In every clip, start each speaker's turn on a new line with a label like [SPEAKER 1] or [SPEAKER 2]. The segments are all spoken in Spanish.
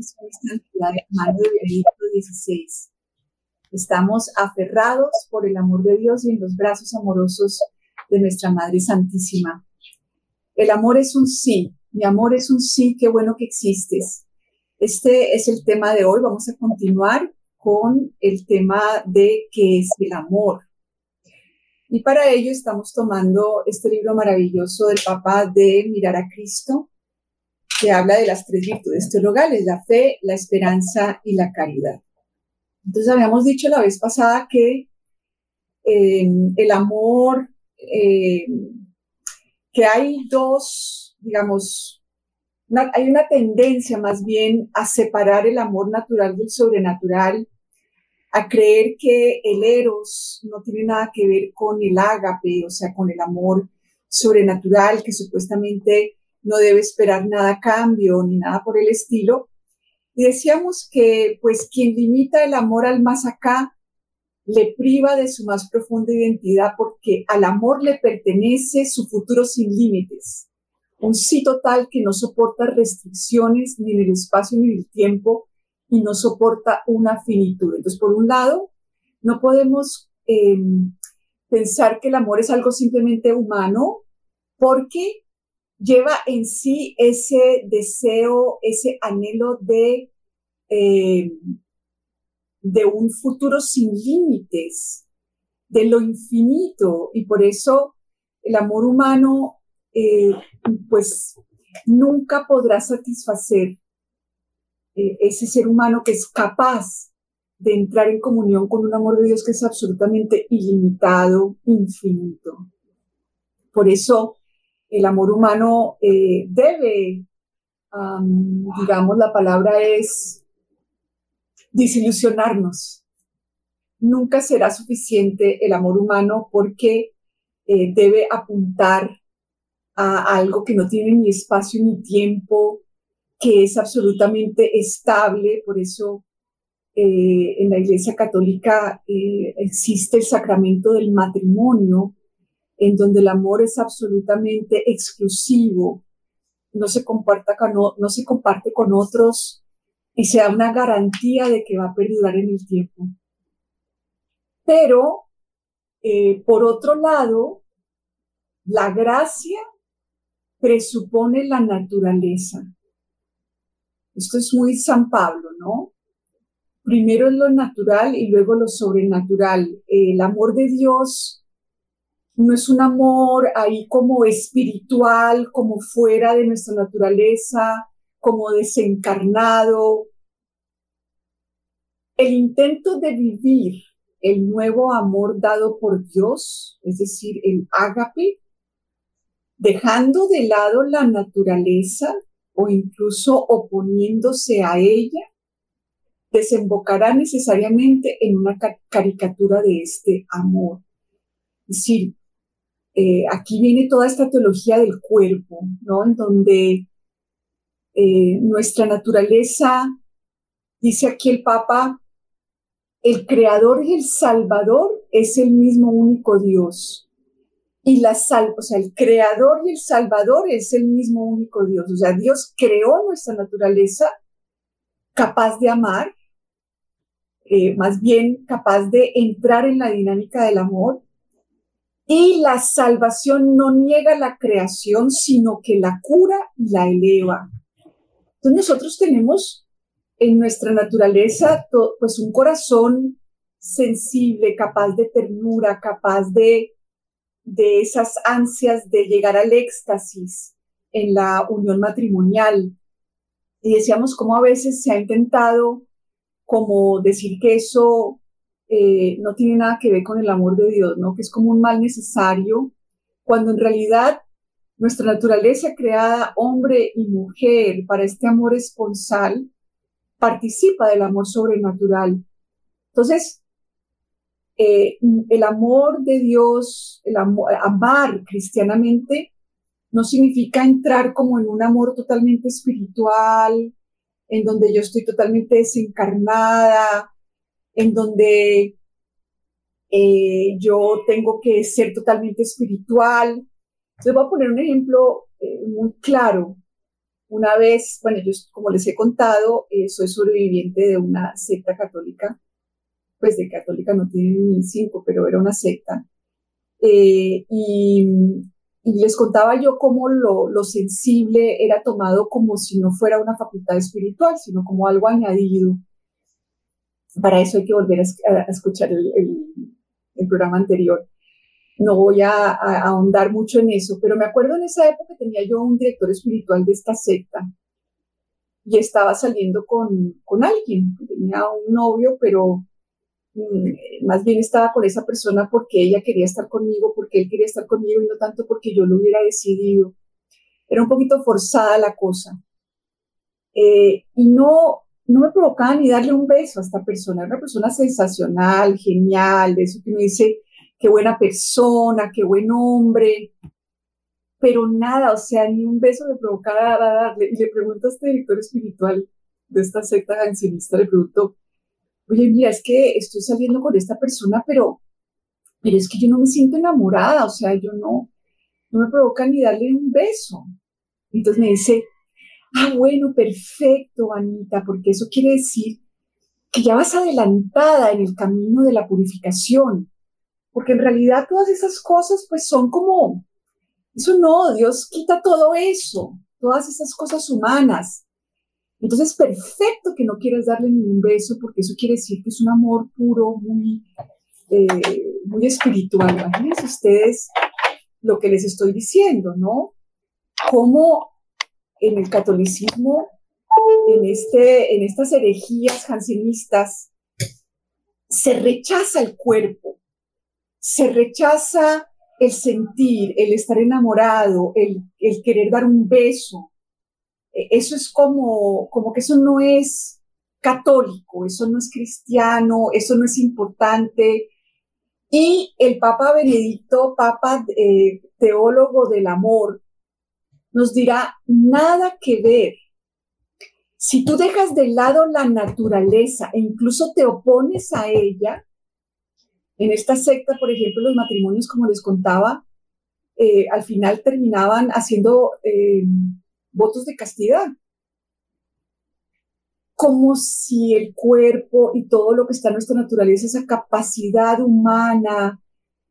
[SPEAKER 1] De. Estamos aferrados por el amor de Dios y en los brazos amorosos de nuestra Madre Santísima. El amor es un sí, mi amor es un sí, qué bueno que existes. Este es el tema de hoy. Vamos a continuar con el tema de qué es el amor. Y para ello estamos tomando este libro maravilloso del Papa de Mirar a Cristo, que habla de las tres virtudes teologales, la fe, la esperanza y la caridad. Entonces habíamos dicho la vez pasada que eh, el amor, eh, que hay dos digamos, hay una tendencia más bien a separar el amor natural del sobrenatural, a creer que el eros no tiene nada que ver con el ágape, o sea, con el amor sobrenatural, que supuestamente no debe esperar nada a cambio ni nada por el estilo. Y decíamos que, pues, quien limita el amor al más acá, le priva de su más profunda identidad porque al amor le pertenece su futuro sin límites un sí total que no soporta restricciones ni en el espacio ni en el tiempo y no soporta una finitud. Entonces, por un lado, no podemos em, pensar que el amor es algo simplemente humano porque lleva en sí ese deseo, ese anhelo de, em, de un futuro sin límites, de lo infinito. Y por eso el amor humano eh, pues nunca podrá satisfacer eh, ese ser humano que es capaz de entrar en comunión con un amor de Dios que es absolutamente ilimitado, infinito. Por eso el amor humano eh, debe, digamos, la palabra es desilusionarnos. Nunca será suficiente el amor humano porque debe apuntar a algo que no tiene ni espacio ni tiempo, que es absolutamente estable, por eso eh, en la Iglesia Católica eh, existe el sacramento del matrimonio, en donde el amor es absolutamente exclusivo, no se, comparta con, no, se comparte con otros y se da una garantía de que va a perdurar en el tiempo. Pero, eh, por otro lado, la gracia presupone la naturaleza. Esto es muy San Pablo, ¿no? Primero es lo natural y luego lo sobrenatural. El amor de Dios no es un amor ahí como espiritual, como fuera de nuestra naturaleza, como desencarnado. El intento de vivir el nuevo amor dado por Dios, es decir, el ágape, dejando de lado la naturaleza o incluso oponiéndose a ella, desembocará necesariamente en una caricatura de este amor. Es decir, eh, aquí viene toda esta teología del cuerpo, ¿no? En donde eh, nuestra naturaleza, dice aquí el Papa, el creador y el salvador es el mismo único Dios y la sal, o sea, el creador y el salvador es el mismo único Dios. O sea, Dios creó nuestra naturaleza capaz de amar, eh, más bien capaz de entrar en la dinámica del amor. Y la salvación no niega la creación, sino que la cura y la eleva. Entonces nosotros tenemos en nuestra naturaleza pues un corazón sensible, capaz de ternura, capaz de de esas ansias de llegar al éxtasis en la unión matrimonial. Y decíamos cómo a veces se ha intentado como decir que eso eh, no tiene nada que ver con el amor de Dios, ¿no? Que es como un mal necesario, cuando en realidad nuestra naturaleza creada hombre y mujer para este amor esponsal participa del amor sobrenatural. Entonces, eh, el amor de Dios, el amar cristianamente, no significa entrar como en un amor totalmente espiritual, en donde yo estoy totalmente desencarnada, en donde eh, yo tengo que ser totalmente espiritual. Les voy a poner un ejemplo eh, muy claro. Una vez, bueno, yo como les he contado, eh, soy sobreviviente de una secta católica, pues de católica no tiene ni cinco, pero era una secta. y, y, les contaba yo cómo lo, lo, sensible era tomado como si no fuera una facultad espiritual, sino como algo añadido. Para eso hay que volver a, escuchar el, programa anterior. No voy a, ahondar mucho en eso, pero me acuerdo en esa época tenía yo un director espiritual de esta secta y estaba saliendo con, con alguien, tenía un novio, pero mm, más bien estaba con esa persona porque ella quería estar conmigo, porque él quería estar conmigo y no tanto porque yo lo hubiera decidido. Era un poquito forzada la cosa. Eh, y no, no me provocaba ni darle un beso a esta persona. Era una persona sensacional, genial, de eso que uno dice, qué buena persona, qué buen hombre. Pero nada, o sea, ni un beso me provocaba darle. Y le pregunto a este director espiritual de esta secta gancionista, le pregunto, oye, mira, es que estoy saliendo con esta persona, pero, pero es que yo no me siento enamorada, o sea, yo no, no me provoca ni darle un beso. Entonces me dice, Ah, bueno, perfecto, Anita, porque eso quiere decir que ya vas adelantada en el camino de la purificación, porque en realidad todas esas cosas pues son como, eso no, Dios quita todo eso, todas esas cosas humanas. Entonces, perfecto que no quieras darle ningún beso, porque eso quiere decir que es un amor puro, muy, eh, muy espiritual. Imagínense ustedes lo que les estoy diciendo, ¿no? Cómo en el catolicismo, en, este, en estas herejías jansenistas, se rechaza el cuerpo, se rechaza el sentir, el estar enamorado, el, el querer dar un beso. E, eso es como, como que eso no es católico, eso no es cristiano, eso no es importante. Y el Papa Benedicto, Papa eh, teólogo del amor, nos dirá nada que ver. Si tú dejas de lado la naturaleza e incluso te opones a ella, en esta secta, por ejemplo, los matrimonios, como les contaba, eh, al final terminaban haciendo eh, votos de castidad. Como si el cuerpo y todo lo que está en nuestra naturaleza, esa capacidad humana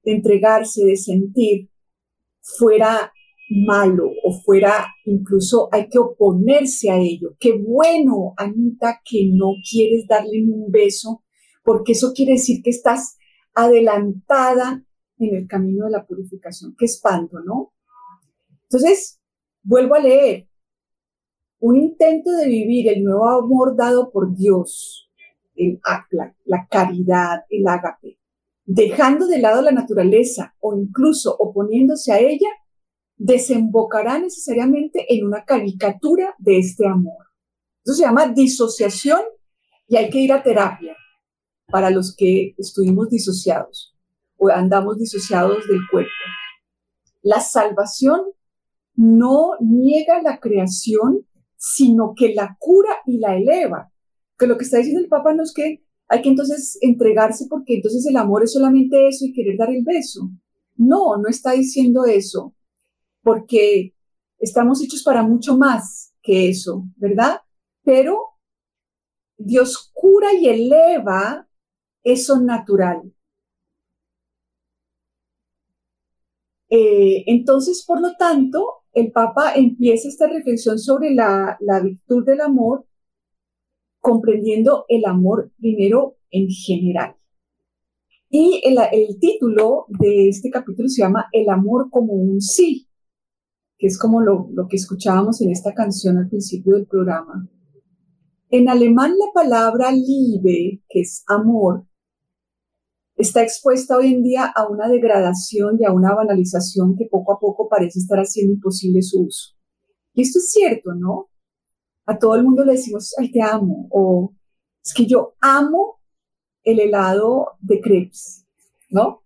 [SPEAKER 1] de entregarse, de sentir, fuera malo o fuera incluso hay que oponerse a ello. Qué bueno, Anita, que no quieres darle un beso, porque eso quiere decir que estás adelantada en el camino de la purificación. Qué espanto, ¿no? Entonces, vuelvo a leer. Un intento de vivir el nuevo amor dado por Dios, el, la, la caridad, el ágape, dejando de lado la naturaleza o incluso oponiéndose a ella, desembocará necesariamente en una caricatura de este amor. Eso se llama disociación y hay que ir a terapia para los que estuvimos disociados o andamos disociados del cuerpo. La salvación no niega la creación, sino que la cura y la eleva. Que lo que está diciendo el Papa no es que hay que entonces entregarse porque entonces el amor es solamente eso y querer dar el beso. No, no está diciendo eso porque estamos hechos para mucho más que eso, ¿verdad? Pero Dios cura y eleva eso natural. Eh, entonces, por lo tanto, el Papa empieza esta reflexión sobre la, virtud del amor, comprendiendo el amor primero en general. Y el, título de este capítulo se llama El amor como un sí que es como lo, que escuchábamos en esta canción al principio del programa. En alemán la palabra Liebe, que es amor, está expuesta hoy en día a una degradación y a una banalización que poco a poco parece estar haciendo imposible su uso. Y esto es cierto, ¿no? A todo el mundo le decimos, ay, te amo, o es que yo amo el helado de crepes, ¿no?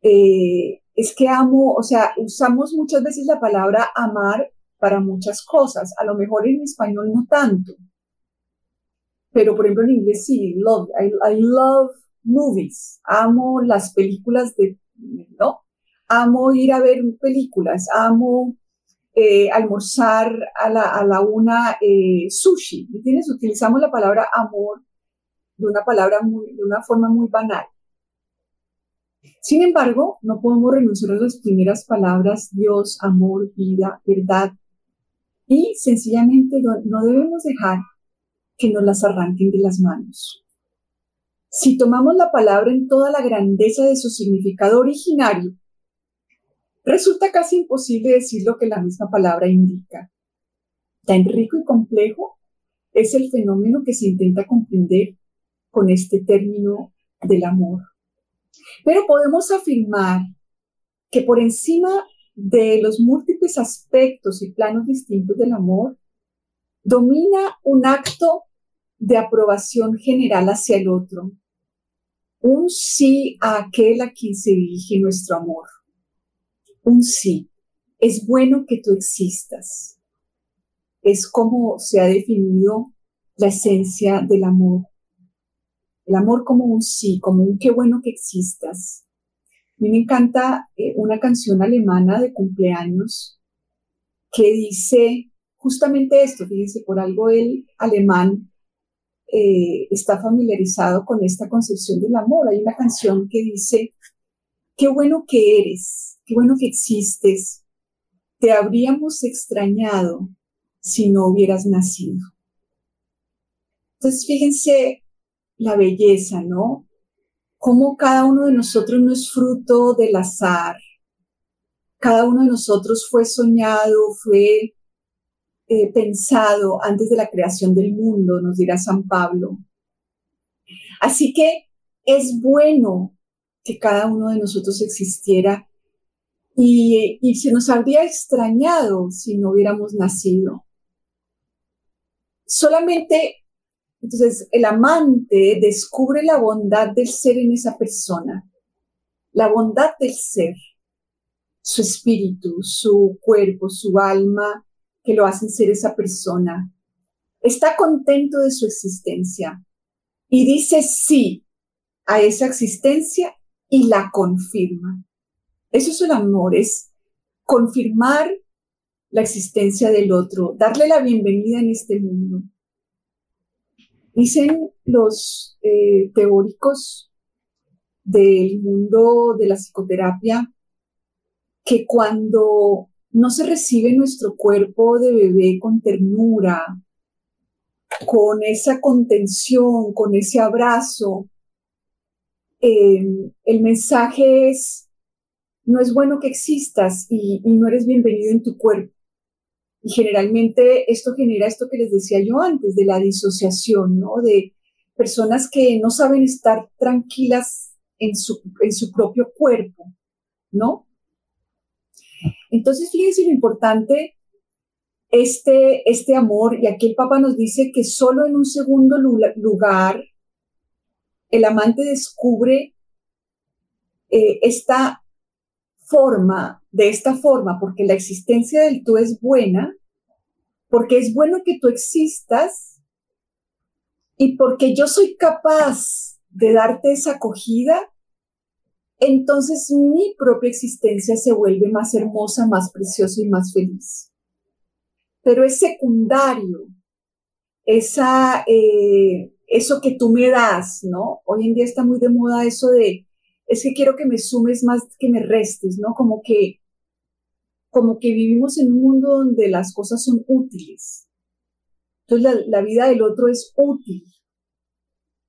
[SPEAKER 1] Eh, es que amo, o sea, usamos muchas veces la palabra amar para muchas cosas, a lo mejor en español no tanto, pero por ejemplo en inglés sí, love, I, I love movies, amo las películas de, ¿no? Amo ir a ver películas, amo eh, almorzar a la, a la una eh, sushi, ¿entiendes? Utilizamos la palabra amor de una palabra muy, de una forma muy banal. Sin embargo, no podemos renunciar a las primeras palabras Dios, amor, vida, verdad. Y sencillamente no debemos dejar que nos las arranquen de las manos. Si tomamos la palabra en toda la grandeza de su significado originario, resulta casi imposible decir lo que la misma palabra indica. Tan rico y complejo es el fenómeno que se intenta comprender con este término del amor. Pero podemos afirmar que por encima de los múltiples aspectos y planos distintos del amor, domina un acto de aprobación general hacia el otro, un sí a aquel a quien se dirige nuestro amor, un sí. Es bueno que tú existas. Es como se ha definido la esencia del amor. El amor como un sí, como un qué bueno que existas. A mí me encanta eh, una canción alemana de cumpleaños que dice justamente esto, fíjense, por algo el alemán eh, está familiarizado con esta concepción del amor. Hay una canción que dice, qué bueno que eres, qué bueno que existes, te habríamos extrañado si no hubieras nacido. Entonces, fíjense la belleza, ¿no? Cómo cada uno de nosotros no es fruto del azar. Cada uno de nosotros fue soñado, fue eh, pensado antes de la creación del mundo, nos dirá San Pablo. Así que es bueno que cada uno de nosotros existiera y, y se nos habría extrañado si no hubiéramos nacido. Solamente entonces, el amante descubre la bondad del ser en esa persona, la bondad del ser, su espíritu, su cuerpo, su alma, que lo hacen ser esa persona. Está contento de su existencia y dice sí a esa existencia y la confirma. Eso es el amor, es confirmar la existencia del otro, darle la bienvenida en este mundo. Dicen los eh, teóricos del mundo de la psicoterapia que cuando no se recibe nuestro cuerpo de bebé con ternura, con esa contención, con ese abrazo, em, el mensaje es, no es bueno que existas y no eres bienvenido en tu cuerpo. Y generalmente esto genera esto que les decía yo antes, de la disociación, ¿no? De personas que no saben estar tranquilas en su, en su propio cuerpo, ¿no? Entonces, fíjense lo importante, este, este amor, y aquí el Papa nos dice que solo en un segundo lugar el amante descubre eh, esta forma, de esta forma, porque la existencia del tú es buena, porque es bueno que tú existas y porque yo soy capaz de darte esa acogida, entonces mi propia existencia se vuelve más hermosa, más preciosa y más feliz. Pero es secundario esa, eh, eso que tú me das, ¿no? Hoy en día está muy de moda eso de es que quiero que me sumes más que me restes, ¿no? Como que, como que vivimos en un mundo donde las cosas son útiles. Entonces la, vida del otro es útil,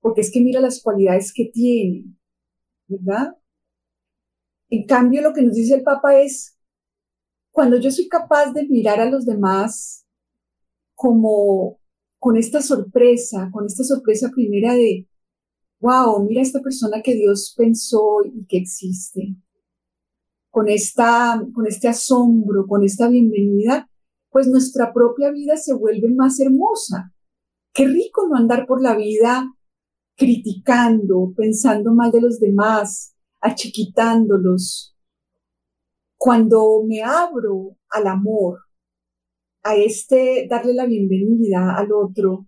[SPEAKER 1] porque es que mira las cualidades que tiene, ¿verdad? En cambio, lo que nos dice el Papa es, cuando yo soy capaz de mirar a los demás como con esta sorpresa, con esta sorpresa primera de, wow, mira esta persona que Dios pensó y que existe. Con, esta, con este asombro, con esta bienvenida, pues nuestra propia vida se vuelve más hermosa. Qué rico no andar por la vida criticando, pensando mal de los demás, achiquitándolos. Cuando me abro al amor, a este darle la bienvenida al otro,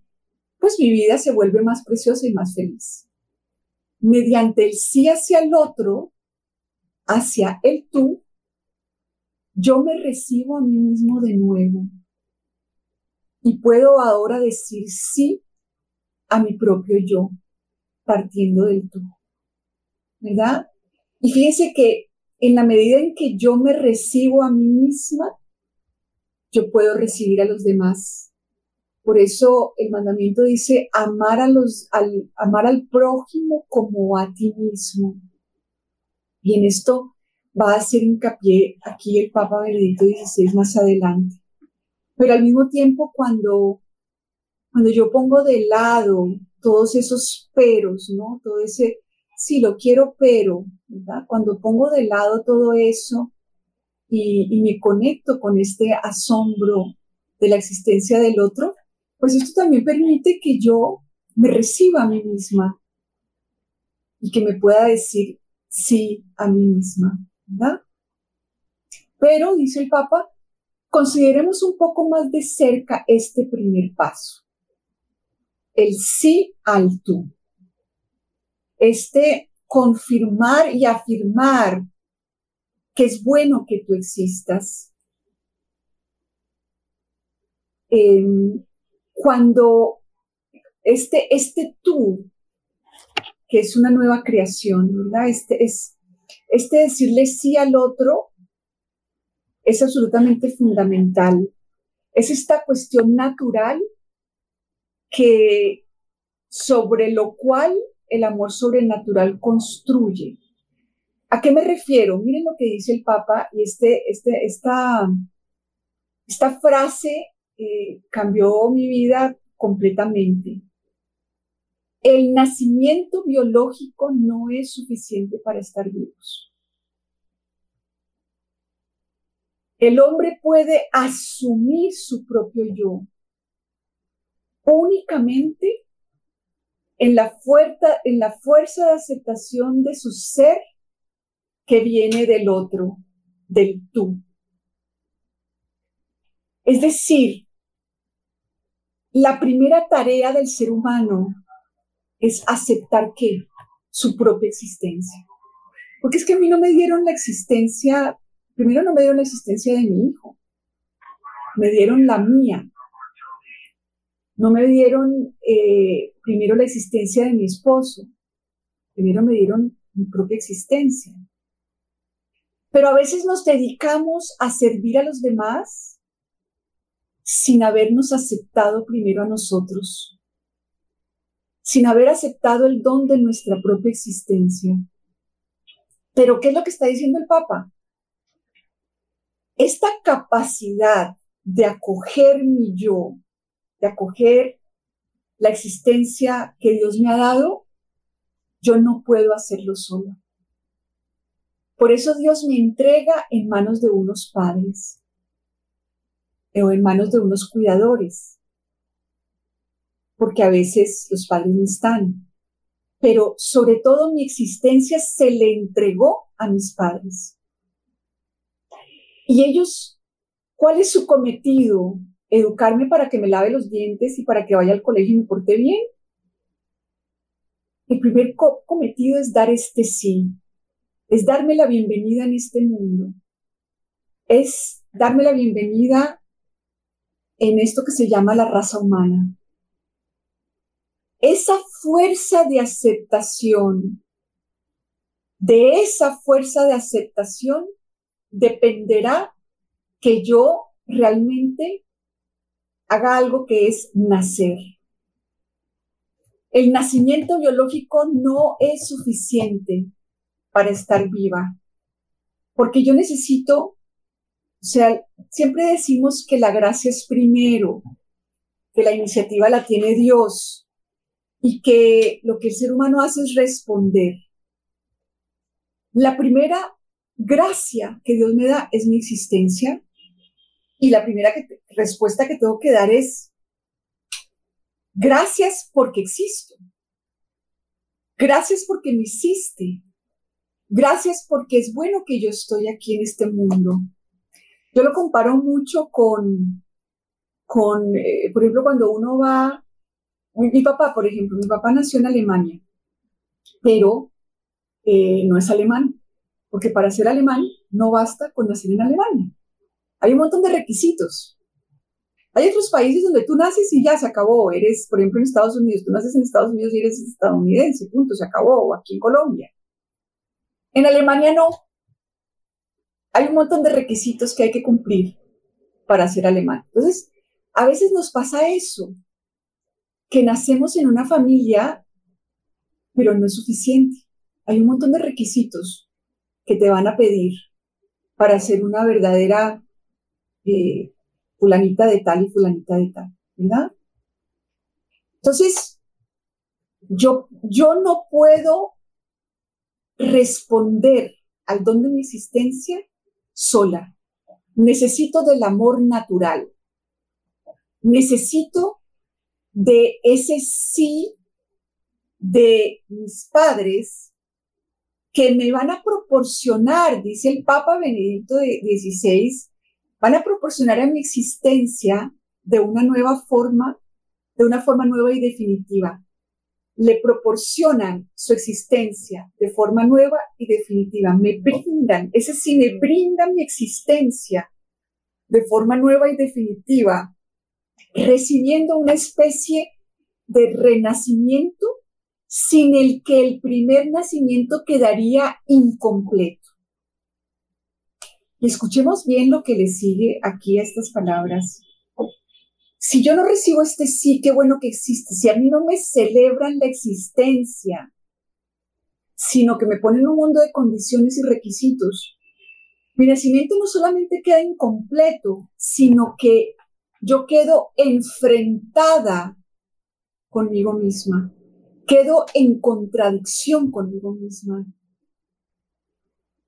[SPEAKER 1] pues mi vida se vuelve más preciosa y más feliz. Mediante el sí hacia el otro, hacia el tú, yo me recibo a mí mismo de nuevo y puedo ahora decir sí a mi propio yo, partiendo del tú. ¿Verdad? Y fíjense que en la medida en que yo me recibo a mí misma, yo puedo recibir a los demás. Por eso el mandamiento dice amar a los, al, amar al prójimo como a ti mismo. Y en esto va a hacer hincapié aquí el Papa Benedicto XVI más adelante. Pero al mismo tiempo, cuando, cuando yo pongo de lado todos esos peros, ¿no? Todo ese, sí, lo quiero, pero, ¿verdad? Cuando pongo de lado todo eso y, y me conecto con este asombro de la existencia del otro, pues esto también permite que yo me reciba a mí misma y que me pueda decir sí a mí misma, ¿verdad? Pero, dice el Papa, Consideremos un poco más de cerca este primer paso, el sí al tú. Este confirmar y afirmar que es bueno que tú existas. Em, cuando este, este tú, que es una nueva creación. Este, es, este decirle sí al otro es absolutamente fundamental. Es esta cuestión natural que sobre lo cual el amor sobrenatural construye. ¿A qué me refiero? Miren lo que dice el Papa y este, este, esta, esta frase eh, cambió mi vida completamente. El nacimiento biológico no es suficiente para estar vivos. El hombre puede asumir su propio yo únicamente en la, fuerza, en la fuerza de aceptación de su ser que viene del otro, del tú. Es decir, la primera tarea del ser humano es aceptar que su propia existencia. Porque es que a mí no me dieron la existencia Primero no me dieron la existencia de mi hijo, me dieron la mía. No me dieron eh, primero la existencia de mi esposo, primero me dieron mi propia existencia. Pero a veces nos dedicamos a servir a los demás sin habernos aceptado primero a nosotros, sin haber aceptado el don de nuestra propia existencia. Pero ¿qué es lo que está diciendo el Papa? esta capacidad de acoger mi yo, de acoger la existencia que Dios me ha dado, yo no puedo hacerlo solo. Por eso Dios me entrega en manos de unos padres o en manos de unos cuidadores, porque a veces los padres no están, pero sobre todo mi existencia se le entregó a mis padres. Y ellos, ¿cuál es su cometido? ¿Educarme para que me lave los dientes y para que vaya al colegio y me porte bien? El primer cometido es dar este sí, es darme la bienvenida en este mundo, es darme la bienvenida en esto que se llama la raza humana. Esa fuerza de aceptación, de esa fuerza de aceptación dependerá que yo realmente haga algo que es nacer. El nacimiento biológico no es suficiente para estar viva, porque yo necesito, o sea, siempre decimos que la gracia es primero, que la iniciativa la tiene Dios y que lo que el ser humano hace es responder. La primera gracia que Dios me da es mi existencia. Y la primera respuesta que tengo que dar es, gracias porque existo. Gracias porque me hiciste. Gracias porque es bueno que yo estoy aquí en este mundo. Yo lo comparo mucho con, con eh, por ejemplo, cuando uno va, mi, papá, por ejemplo, mi papá nació en Alemania, pero eh, no es alemán, porque para ser alemán no basta con nacer en Alemania. Hay un montón de requisitos. Hay otros países donde tú naces y ya se acabó. Eres, por ejemplo, en Estados Unidos, tú naces en Estados Unidos y eres estadounidense, punto, se acabó. O aquí en Colombia. En Alemania no. Hay un montón de requisitos que hay que cumplir para ser alemán. Entonces, a veces nos pasa eso, que nacemos en una familia, pero no es suficiente. Hay un montón de requisitos que te van a pedir para ser una verdadera eh, fulanita de tal y fulanita de tal, ¿verdad? Entonces, yo, yo no puedo responder al don de mi existencia sola. Necesito del amor natural. Necesito de ese sí de mis padres que me van a proporcionar, dice el Papa Benedicto XVI, van a proporcionar a mi existencia de una nueva forma, de una forma nueva y definitiva. Le proporcionan su existencia de forma nueva y definitiva. Me brindan, ese sí, me brindan mi existencia de forma nueva y definitiva, recibiendo una especie de renacimiento sin el que el primer nacimiento quedaría incompleto. Y escuchemos bien lo que le sigue aquí a estas palabras. Si yo no recibo este sí, qué bueno que existe. Si a mí no me celebran la existencia, sino que me ponen un mundo de condiciones y requisitos, mi nacimiento no solamente queda incompleto, sino que yo quedo enfrentada conmigo misma, quedo en contradicción conmigo misma.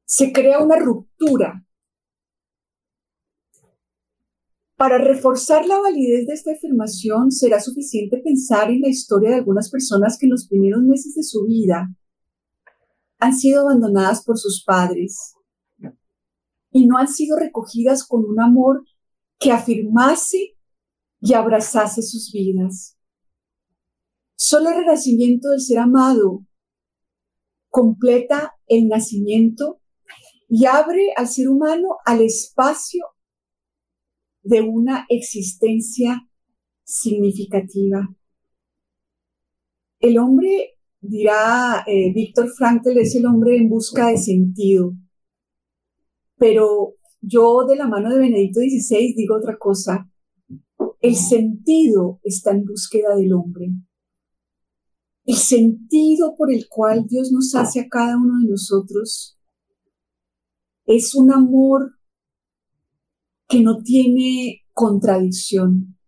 [SPEAKER 1] Se crea una ruptura Para reforzar la validez de esta afirmación, será suficiente pensar en la historia de algunas personas que en los primeros meses de su vida han sido abandonadas por sus padres y no han sido recogidas con un amor que afirmase y abrazase sus vidas. Solo el renacimiento del ser amado completa el nacimiento y abre al ser humano al espacio de una existencia significativa. El hombre, dirá eh, Víctor Frankl, es el hombre en busca de sentido. Pero yo de la mano de Benedicto XVI digo otra cosa. El sentido está en búsqueda del hombre. El sentido por el cual Dios nos hace a cada uno de nosotros es un amor que no tiene contradicción.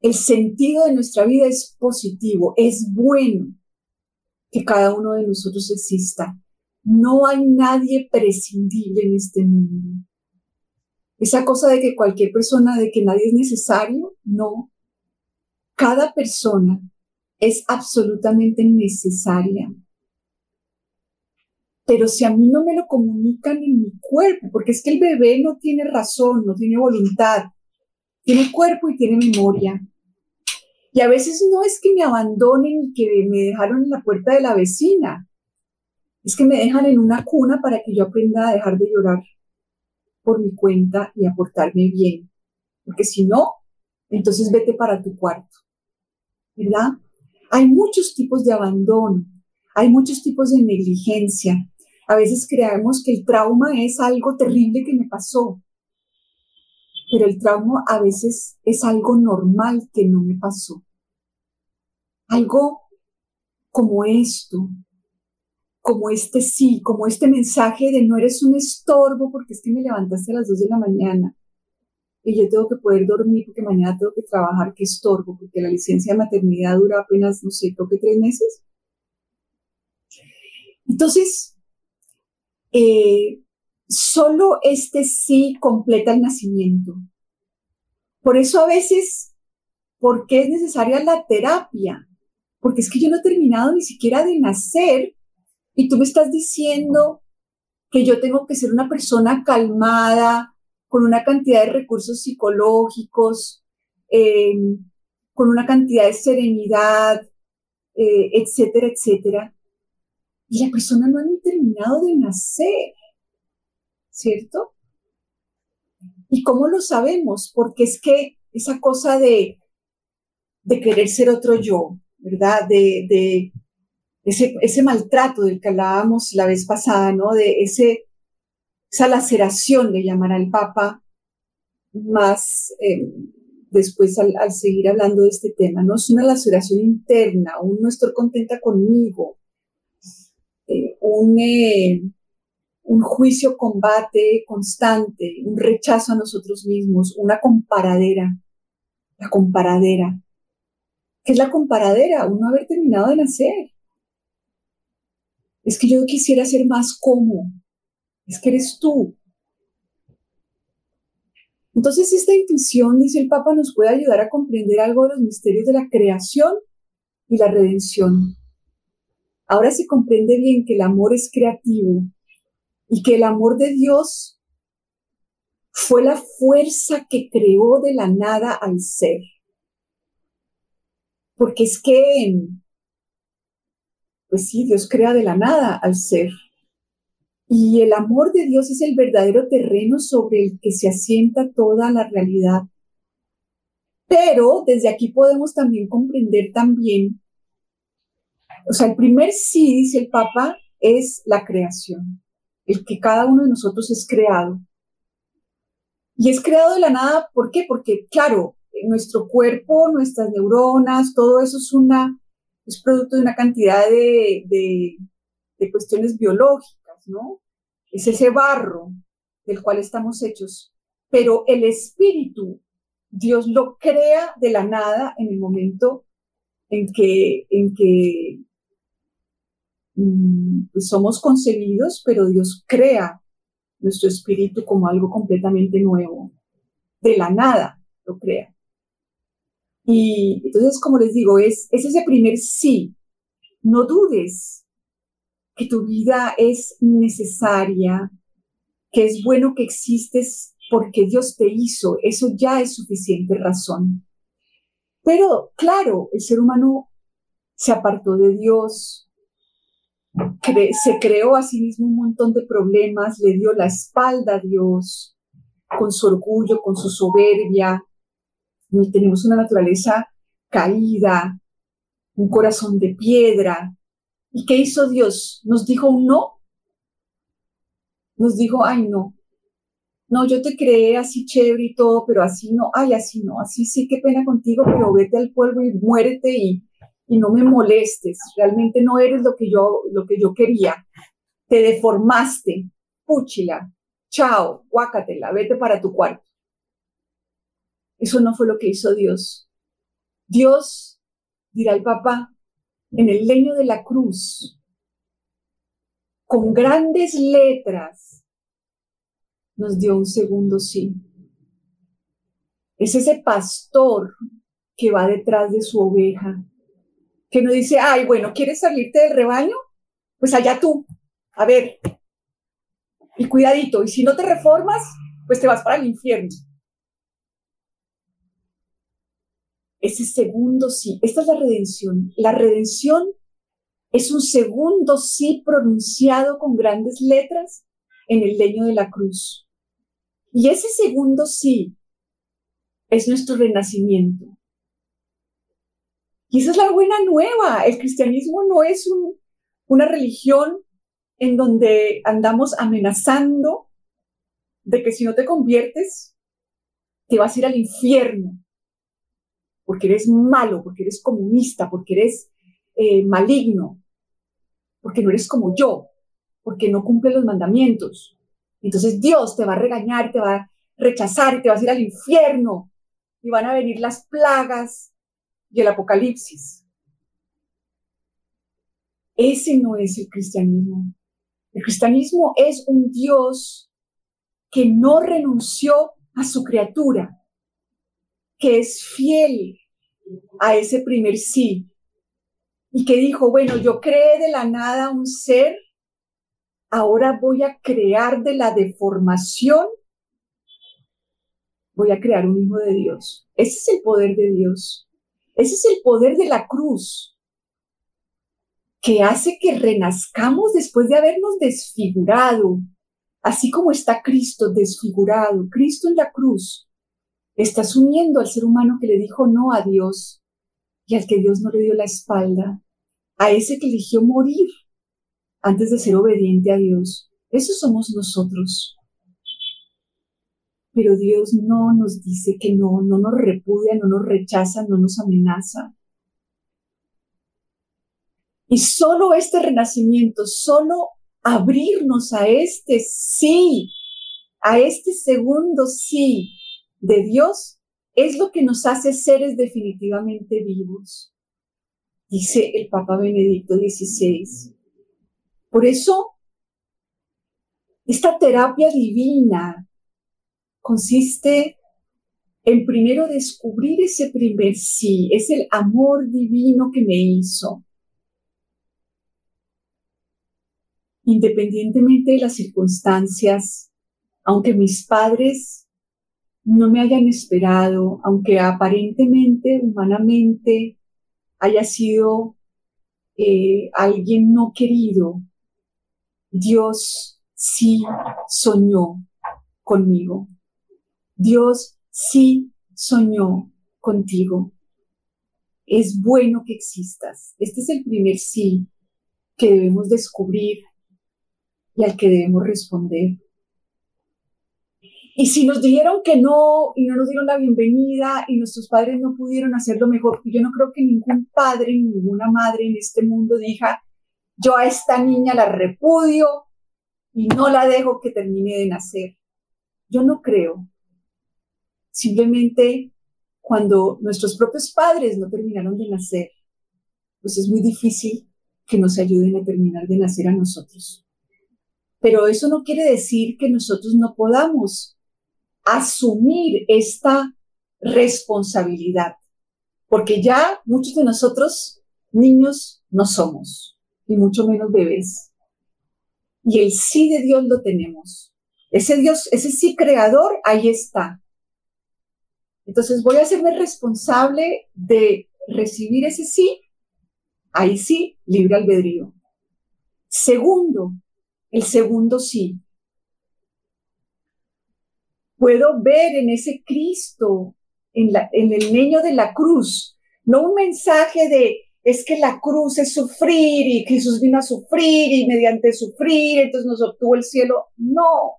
[SPEAKER 1] El sentido de nuestra vida es positivo, es bueno que cada uno de nosotros exista. No hay nadie prescindible en este mundo. Esa cosa de que cualquier persona, de que nadie es necesario, no. Cada persona es absolutamente necesaria pero si a mí no me lo comunican en mi cuerpo, porque es que el bebé no tiene razón, no tiene voluntad, tiene cuerpo y tiene memoria. Y a veces no es que me abandonen y que me dejaron en la puerta de la vecina, es que me dejan en una cuna para que yo aprenda a dejar de llorar por mi cuenta y a portarme bien. Porque si no, entonces vete para tu cuarto. ¿Verdad? Hay muchos tipos de abandono, hay muchos tipos de negligencia, a veces creemos que el trauma es algo terrible que me pasó, pero el trauma a veces es algo normal que no me pasó. Algo como esto, como este sí, como este mensaje de no eres un estorbo porque es que me levantaste a las dos de la mañana y yo tengo que poder dormir porque mañana tengo que trabajar, que estorbo, porque la licencia de maternidad dura apenas, no sé, creo que tres meses. Entonces, eh, solo este sí completa el nacimiento. Por eso a veces, ¿por qué es necesaria la terapia? Porque es que yo no he terminado ni siquiera de nacer y tú me estás diciendo que yo tengo que ser una persona calmada, con una cantidad de recursos psicológicos, em, con una cantidad de serenidad, eh, etcétera, etcétera. Y la persona no ha de nacer, ¿cierto? ¿Y cómo lo sabemos? Porque es que esa cosa de, de querer ser otro yo, ¿verdad? De, de ese, ese maltrato del que hablábamos la vez pasada, ¿no? De ese, esa laceración, de llamar al Papa, más eh, después al, seguir hablando de este tema, ¿no? Es una laceración interna, un no estoy contenta conmigo, un, eh, un juicio combate constante, un rechazo a nosotros mismos, una comparadera, la comparadera. ¿Qué es la comparadera? Uno haber terminado de nacer. Es que yo quisiera ser más como. Es que eres tú. Entonces esta intuición, dice el Papa, nos puede ayudar a comprender algo de los misterios de la creación y la redención. Ahora se comprende bien que el amor es creativo y que el amor de Dios fue la fuerza que creó de la nada al ser. Porque es que, pues sí, Dios crea de la nada al ser. Y el amor de Dios es el verdadero terreno sobre el que se asienta toda la realidad. Pero desde aquí podemos también comprender también, o sea, el primer sí, dice el Papa, es la creación, el que cada uno de nosotros es creado. Y es creado de la nada, ¿por qué? Porque, claro, nuestro cuerpo, nuestras neuronas, todo eso es una, es producto de una cantidad de, de, cuestiones biológicas, ¿no? es ese barro del cual estamos hechos, pero el espíritu, Dios lo crea de la nada en el momento en que, en que pues somos concebidos, pero Dios crea nuestro espíritu como algo completamente nuevo. De la nada lo crea. Y entonces, como les digo, es, es ese primer sí. No dudes, que tu vida es necesaria, que es bueno que existes porque Dios te hizo, eso ya es suficiente razón. Pero claro, el ser humano se apartó de Dios, se creó a sí mismo un montón de problemas, le dio la espalda a Dios con su orgullo, con su soberbia. Tenemos una naturaleza caída, un corazón de piedra, ¿Y qué hizo Dios? ¿Nos dijo un no? Nos dijo, ay, no. No, yo te creé así chévere y todo, pero así no, ay, así no, así sí, qué pena contigo, pero vete al polvo y muérete y, y no me molestes. Realmente no eres lo que yo, lo que yo quería. Te deformaste, púchila, chao, guácatela, vete para tu cuarto. Eso no fue lo que hizo Dios. Dios, dirá el papá, en el leño de la cruz, con grandes letras, nos dio un segundo sí. Es ese pastor que va detrás de su oveja, que no dice, ay, bueno, ¿quieres salirte del rebaño? Pues allá tú, a ver, y cuidadito, y si no te reformas, pues te vas para el infierno. ese segundo sí. Esta es la redención. La redención es un segundo sí pronunciado con grandes letras en el leño de la cruz. Y ese segundo sí es nuestro renacimiento. Y esa es la buena nueva. El cristianismo no es una religión en donde andamos amenazando de que si no te conviertes, te vas a ir al infierno porque eres malo, porque eres comunista, porque eres eh, maligno, porque no eres como yo, porque no cumple los mandamientos. Entonces Dios te va a regañar, te va a rechazar te vas a ir al infierno y van a venir las plagas y el apocalipsis. Ese no es el cristianismo. El cristianismo es un Dios que no renunció a su criatura, que es fiel a ese primer sí y que dijo, bueno, yo creé de la nada un ser, ahora voy a crear de la deformación, voy a crear un hijo de Dios. Ese es el poder de Dios. Ese es el poder de la cruz, que hace que renazcamos después de habernos desfigurado, así como está Cristo desfigurado, Cristo en la cruz, está sumiendo al ser humano que le dijo no a Dios y al que Dios no le dio la espalda, a ese que eligió morir antes de ser obediente a Dios. Eso somos nosotros. Pero Dios no nos dice que no, no nos repudia, no nos rechaza, no nos amenaza. Y solo este renacimiento, solo abrirnos a este sí, a este segundo sí de Dios, es lo que nos hace seres definitivamente vivos, dice el Papa Benedicto XVI. Por eso, esta terapia divina consiste en primero descubrir ese primer sí, es el amor divino que me hizo. Independientemente de las circunstancias, aunque mis padres no me hayan esperado, aunque aparentemente, humanamente, haya sido eh, alguien no querido, Dios sí soñó conmigo. Dios sí soñó contigo. Es bueno que existas. Este es el primer sí que debemos descubrir y al que debemos responder. Y si nos dijeron que no y no nos dieron la bienvenida y nuestros padres no pudieron hacerlo mejor, yo no creo que ningún padre, ninguna madre en este mundo diga, yo a esta niña la repudio y no la dejo que termine de nacer. Yo no creo. Simplemente cuando nuestros propios padres no terminaron de nacer, pues es muy difícil que nos ayuden a terminar de nacer a nosotros. Pero eso no quiere decir que nosotros no podamos asumir esta responsabilidad, porque ya muchos de nosotros niños no somos, y mucho menos bebés. Y el sí de Dios lo tenemos. Ese Dios, ese sí creador, ahí está. Entonces voy a hacerme responsable de recibir ese sí. Ahí sí, libre albedrío. Segundo, el segundo sí. Puedo ver en ese Cristo, en, la, en el niño de la cruz, no un mensaje de es que la cruz es sufrir y Jesús vino a sufrir y mediante sufrir entonces nos obtuvo el cielo. No,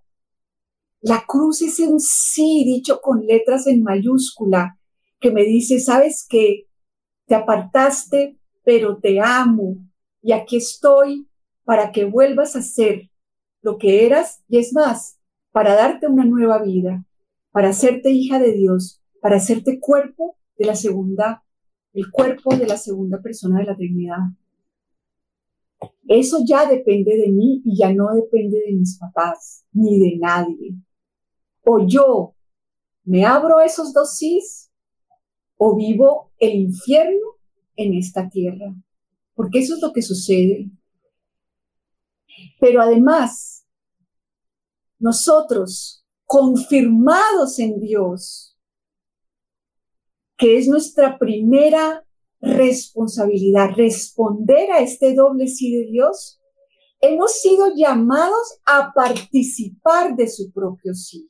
[SPEAKER 1] la cruz es un sí dicho con letras en mayúscula que me dice, sabes que te apartaste, pero te amo y aquí estoy para que vuelvas a ser lo que eras y es más, para darte una nueva vida, para hacerte hija de Dios, para hacerte cuerpo de la segunda el cuerpo de la segunda persona de la Trinidad. Eso ya depende de mí y ya no depende de mis papás ni de nadie. O yo me abro esos dos sís o vivo el infierno en esta tierra. Porque eso es lo que sucede. Pero además, nosotros, confirmados en Dios, que es nuestra primera responsabilidad, responder a este doble sí de Dios, hemos sido llamados a participar de su propio sí.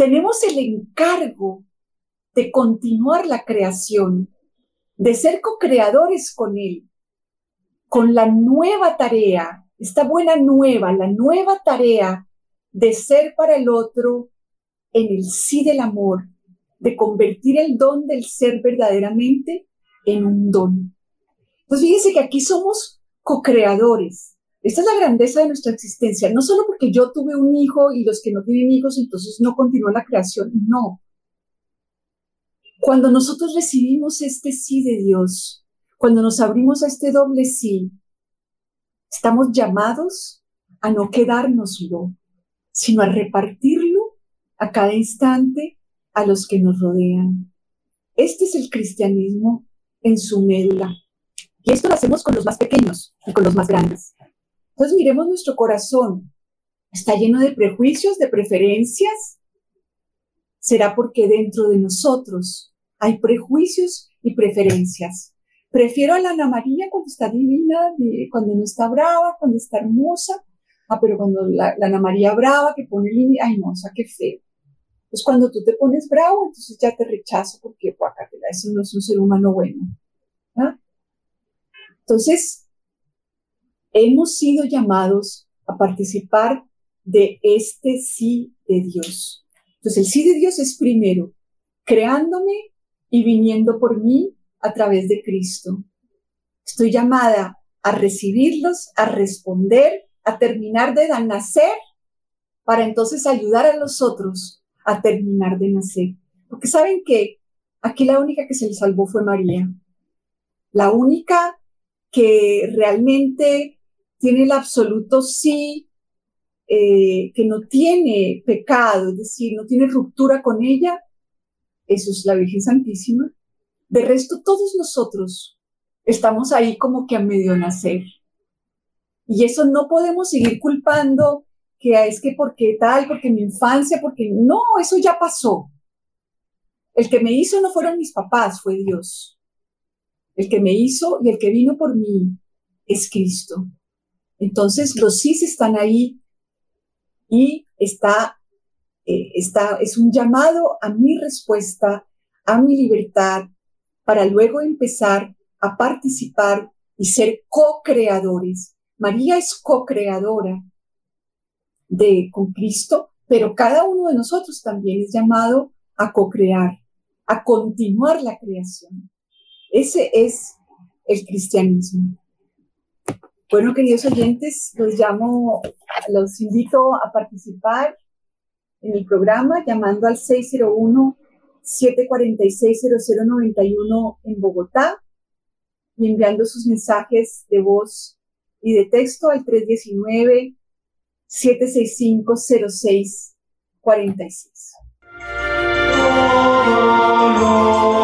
[SPEAKER 1] Tenemos el encargo de continuar la creación, de ser co-creadores con Él, con la nueva tarea, esta buena nueva, la nueva tarea de ser para el otro en el sí del amor, de convertir el don del ser verdaderamente en un don. Entonces fíjense que aquí somos co-creadores. Esta es la grandeza de nuestra existencia, no solo porque yo tuve un hijo y los que no tienen hijos entonces no continúa la creación, no. Cuando nosotros recibimos este sí de Dios, cuando nos abrimos a este doble sí, estamos llamados a no quedárnoslo, sino a repartirlo a cada instante a los que nos rodean. Este es el cristianismo en su médula. Y esto lo hacemos con los más pequeños y con los más grandes. Entonces miremos nuestro corazón. ¿Está lleno de prejuicios, de preferencias? ¿Será porque dentro de nosotros hay prejuicios y preferencias. Prefiero a la Ana María cuando está divina, cuando no está brava, cuando está hermosa. Ah, pero cuando la, Ana María brava que pone línea, ay no, o sea, qué feo. Pues cuando tú te pones bravo, entonces ya te rechazo porque, guacatela, eso no es un ser humano bueno. ¿ah? Entonces, hemos sido llamados a participar de este sí de Dios. Entonces, el sí de Dios es primero, creándome y viniendo por mí a través de Cristo. Estoy llamada a recibirlos, a responder, a terminar de nacer, para entonces ayudar a los otros a terminar de nacer. Porque saben que aquí la única que se le salvó fue María. La única que realmente tiene el absoluto sí, eh, que no tiene pecado, es decir, no tiene ruptura con ella, eso es la Virgen Santísima. De resto, todos nosotros estamos ahí como que a medio nacer. Y eso no podemos seguir culpando que es que porque tal, porque mi infancia, porque no, eso ya pasó. El que me hizo no fueron mis papás, fue Dios. El que me hizo y el que vino por mí es Cristo. Entonces los sí están ahí y está, eh, está, es un llamado a mi respuesta, a mi libertad, para luego empezar a participar y ser co-creadores. María es co-creadora de con Cristo, pero cada uno de nosotros también es llamado a co-crear, a continuar la creación. Ese es el cristianismo. Bueno, queridos oyentes, los llamo, los invito a participar en el programa llamando al 601 746-0091 en Bogotá y enviando sus mensajes de voz y de texto al 319-765-0646.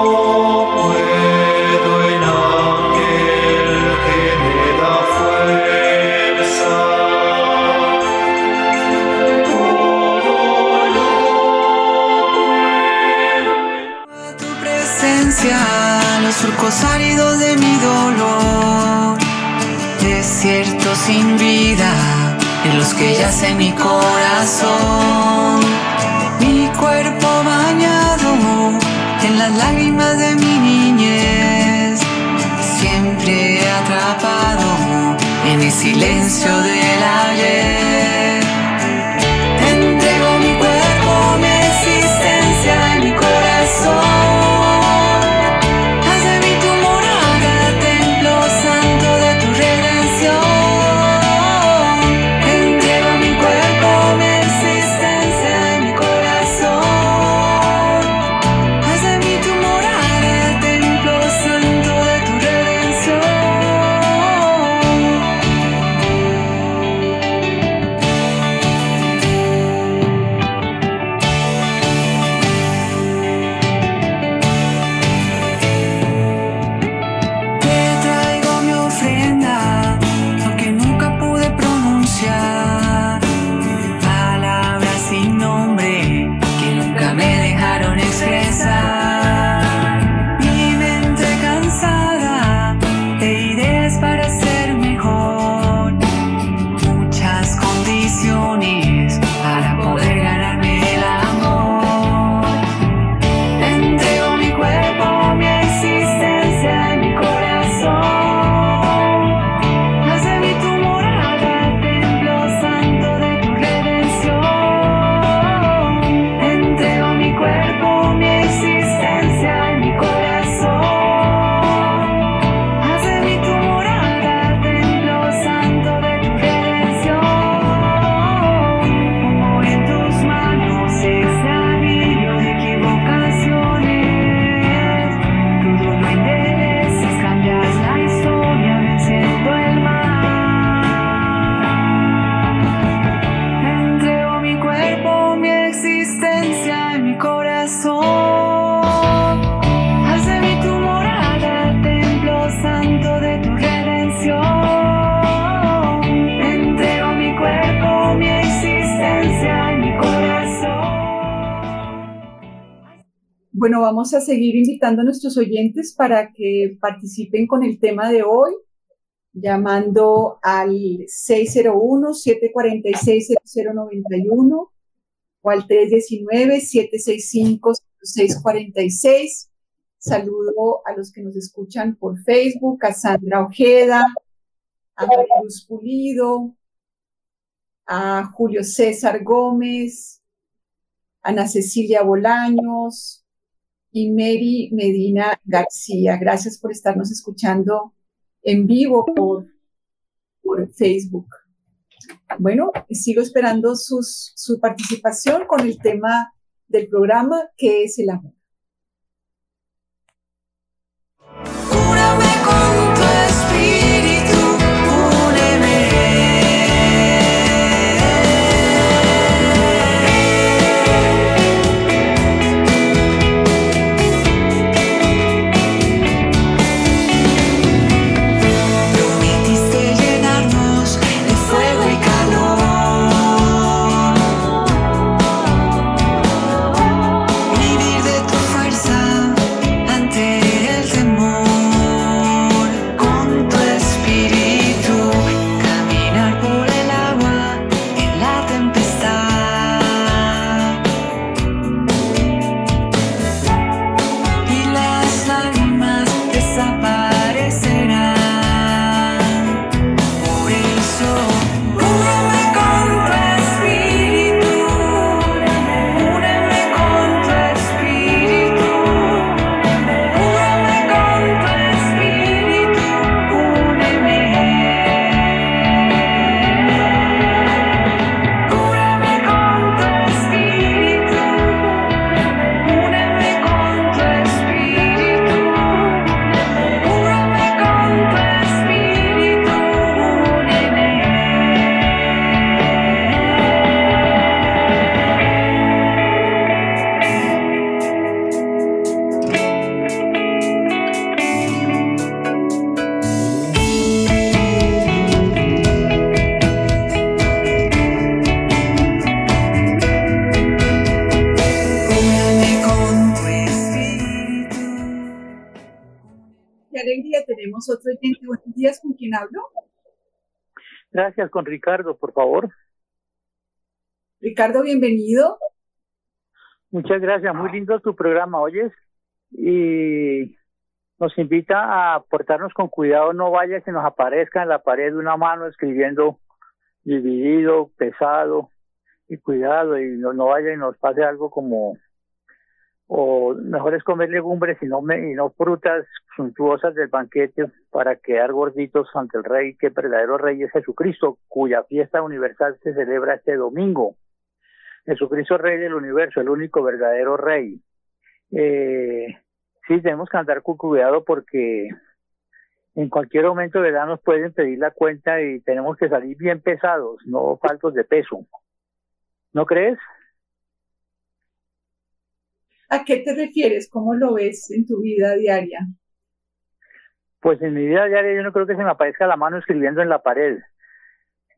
[SPEAKER 1] A seguir invitando a nuestros oyentes para que participen con el tema de hoy, llamando al 601-746-0091 o al 319-765-646. Saludo a los que nos escuchan por Facebook, a Sandra Ojeda, a Luz Pulido, a Julio César Gómez, Ana Cecilia Bolaños, y Mary Medina García. Gracias por estarnos escuchando en vivo por, por Facebook. Bueno, sigo esperando su participación con el tema del programa que es el amor. Oyente. Buenos días, ¿con quién hablo?
[SPEAKER 2] Gracias, con Ricardo, por favor.
[SPEAKER 1] Ricardo, bienvenido.
[SPEAKER 2] Muchas gracias, muy lindo tu programa, oyes. Y nos invita a portarnos con cuidado, no vaya que nos aparezca en la pared una mano escribiendo dividido, pesado, y cuidado, y no, no vaya y nos pase algo como o mejor es comer legumbres y no, y no frutas suntuosas del banquete para quedar gorditos ante el Rey, que verdadero Rey es Jesucristo, cuya fiesta universal se celebra este domingo. Jesucristo Rey del universo, el único verdadero Rey. Eh, sí, tenemos que andar con cuidado porque en cualquier momento de edad nos pueden pedir la cuenta y tenemos que salir bien pesados, no faltos de peso. ¿No crees?
[SPEAKER 1] ¿A qué te refieres? ¿Cómo lo ves en tu vida diaria?
[SPEAKER 2] Pues en mi vida diaria yo no creo que se me aparezca la mano escribiendo en la pared.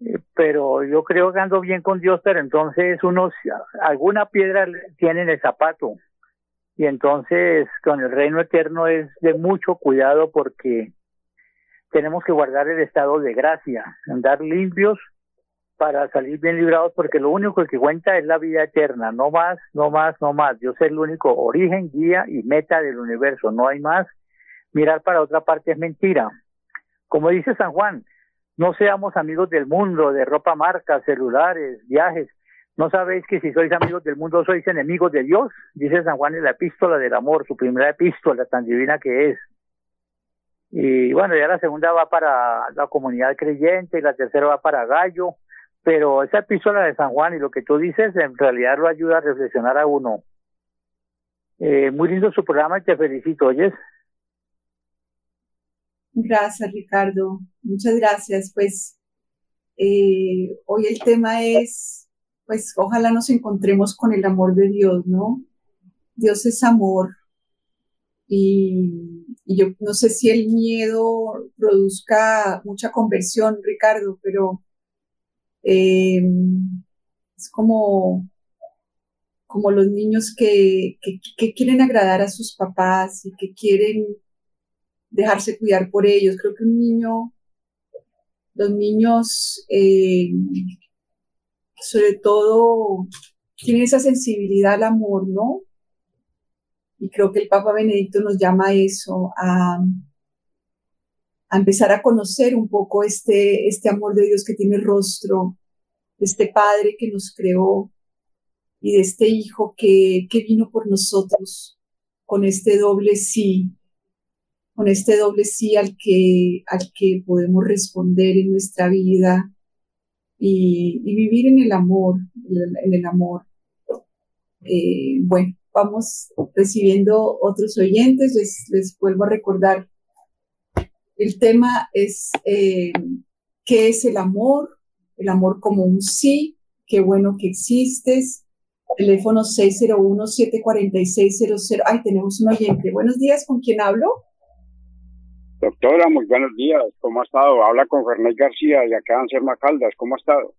[SPEAKER 2] Eh, pero yo creo que ando bien con Dios, pero entonces unos, alguna piedra tiene en el zapato. Y entonces con el reino eterno es de mucho cuidado porque tenemos que guardar el estado de gracia, andar limpios para salir bien librados, porque lo único que cuenta es la vida eterna, no más, no más, no más. Dios es el único origen, guía y meta del universo, no hay más. Mirar para otra parte es mentira. Como dice San Juan, no seamos amigos del mundo, de ropa marca, celulares, viajes. ¿No sabéis que si sois amigos del mundo sois enemigos de Dios? Dice San Juan en la epístola del amor, su primera epístola tan divina que es. Y bueno, ya la segunda va para la comunidad creyente y la tercera va para Gallo pero esa epístola de San Juan y lo que tú dices en realidad lo ayuda a reflexionar a uno. Eh, muy lindo su programa y te felicito, ¿oyes?
[SPEAKER 1] Gracias, Ricardo. Muchas gracias. Pues eh, hoy el tema es, pues ojalá nos encontremos con el amor de Dios, ¿no? Dios es amor. Y, y yo no sé si el miedo produzca mucha conversión, Ricardo, pero eh, es como, como los niños que, que, quieren agradar a sus papás y que quieren dejarse cuidar por ellos. Creo que un niño, los niños, eh, sobre todo, tienen esa sensibilidad al amor, ¿no? Y creo que el Papa Benedicto nos llama a eso, a, a empezar a conocer un poco este, este amor de Dios que tiene rostro, de este Padre que nos creó, y de este Hijo que, que vino por nosotros con este doble sí, con este doble sí al que, al que podemos responder en nuestra vida y, vivir en el amor, en el amor. Eh, bueno, vamos recibiendo otros oyentes, les, les vuelvo a recordar. El tema es eh, qué es el amor, el amor como un sí, qué bueno que existes, teléfono 601-74600. Ay, tenemos un oyente. Buenos días, ¿con quién hablo?
[SPEAKER 3] Doctora, muy buenos días. ¿Cómo ha estado? Habla con Ferney García y acá en Serma Caldas. ¿Cómo ha estado?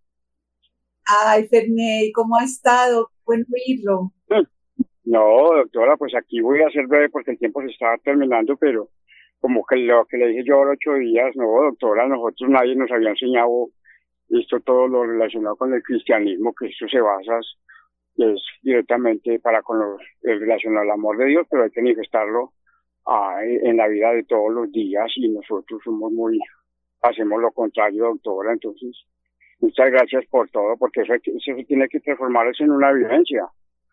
[SPEAKER 1] Ay, Ferney, ¿cómo ha estado? Buen oírlo.
[SPEAKER 3] No, doctora, pues aquí voy a ser breve porque el tiempo se está terminando, pero como que lo que le dije yo ahora ocho días, no, doctora, nosotros nadie nos había enseñado esto todo lo relacionado con el cristianismo, que esto se basa es directamente para con los, el relacionado al amor de Dios, pero hay que manifestarlo ah, en la vida de todos los días y nosotros somos muy, hacemos lo contrario, doctora, entonces muchas gracias por todo, porque eso, eso tiene que transformarse en una vivencia,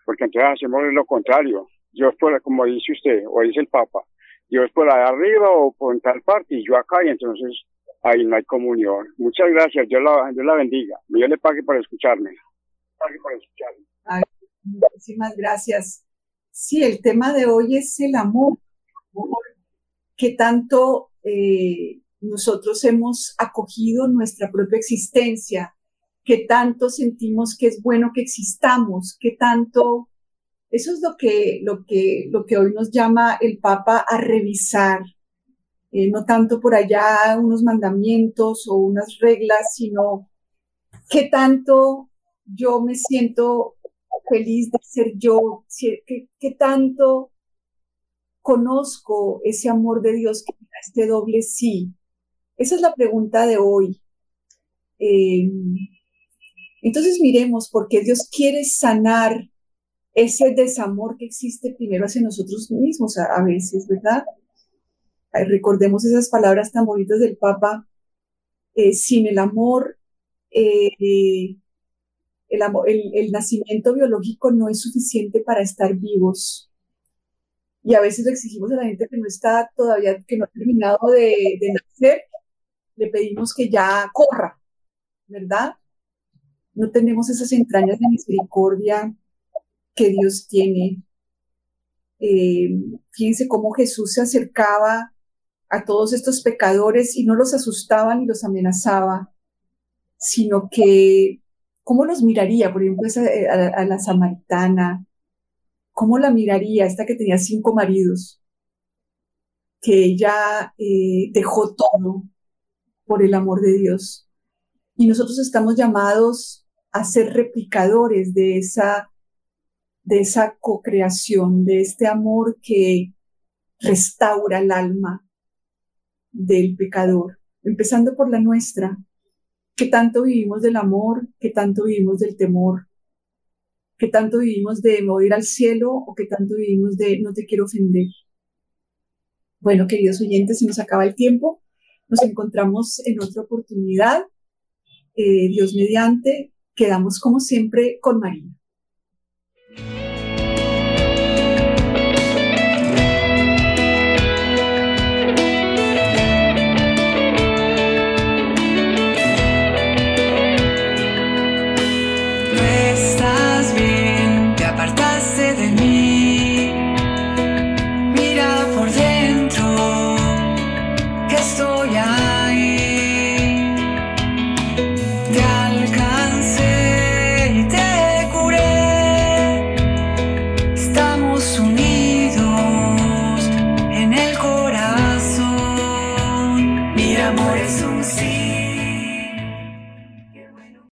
[SPEAKER 3] porque entonces hacemos lo contrario, Dios por, como dice usted, o dice el Papa, Dios por allá arriba o por tal parte y yo acá, y entonces ahí no hay comunión. Muchas gracias, Dios la, Dios la bendiga, Dios le pague por escucharme. Pague por escucharme.
[SPEAKER 1] Muchísimas gracias. Sí, el tema de hoy es el amor, que tanto eh, nosotros hemos acogido nuestra propia existencia, que tanto sentimos que es bueno que existamos, que tanto eso es lo que, lo que, lo que hoy nos llama el Papa a revisar, eh, no tanto por allá unos mandamientos o unas reglas, sino qué tanto yo me siento feliz de ser yo, ¿Qué, tanto conozco ese amor de Dios que este doble sí. Esa es la pregunta de hoy. Em, entonces miremos por qué Dios quiere sanar ese desamor que existe primero hacia nosotros mismos a, veces, ¿verdad? recordemos esas palabras tan bonitas del Papa, eh, sin el amor eh, el, nacimiento biológico no es suficiente para estar vivos. Y a veces le exigimos a la gente que no está todavía, que no ha terminado de, nacer, le pedimos que ya corra, ¿verdad? No tenemos esas entrañas de misericordia que Dios tiene. Eh, fíjense cómo Jesús se acercaba a todos estos pecadores y no los asustaba ni los amenazaba, sino que ¿Cómo los miraría, por ejemplo, eh, a, la samaritana? ¿Cómo la miraría, esta que tenía cinco maridos? Que ella eh, dejó todo por el amor de Dios. Y nosotros estamos llamados a ser replicadores de esa, de esa co-creación, de este amor que restaura el alma del pecador, empezando por la nuestra, ¿Qué tanto vivimos del amor? ¿Qué tanto vivimos del temor? ¿Qué tanto vivimos de mover al cielo o qué tanto vivimos de no te quiero ofender? Bueno, queridos oyentes, se nos acaba el tiempo. Nos encontramos en otra oportunidad. Eh, Dios mediante, quedamos como siempre con María.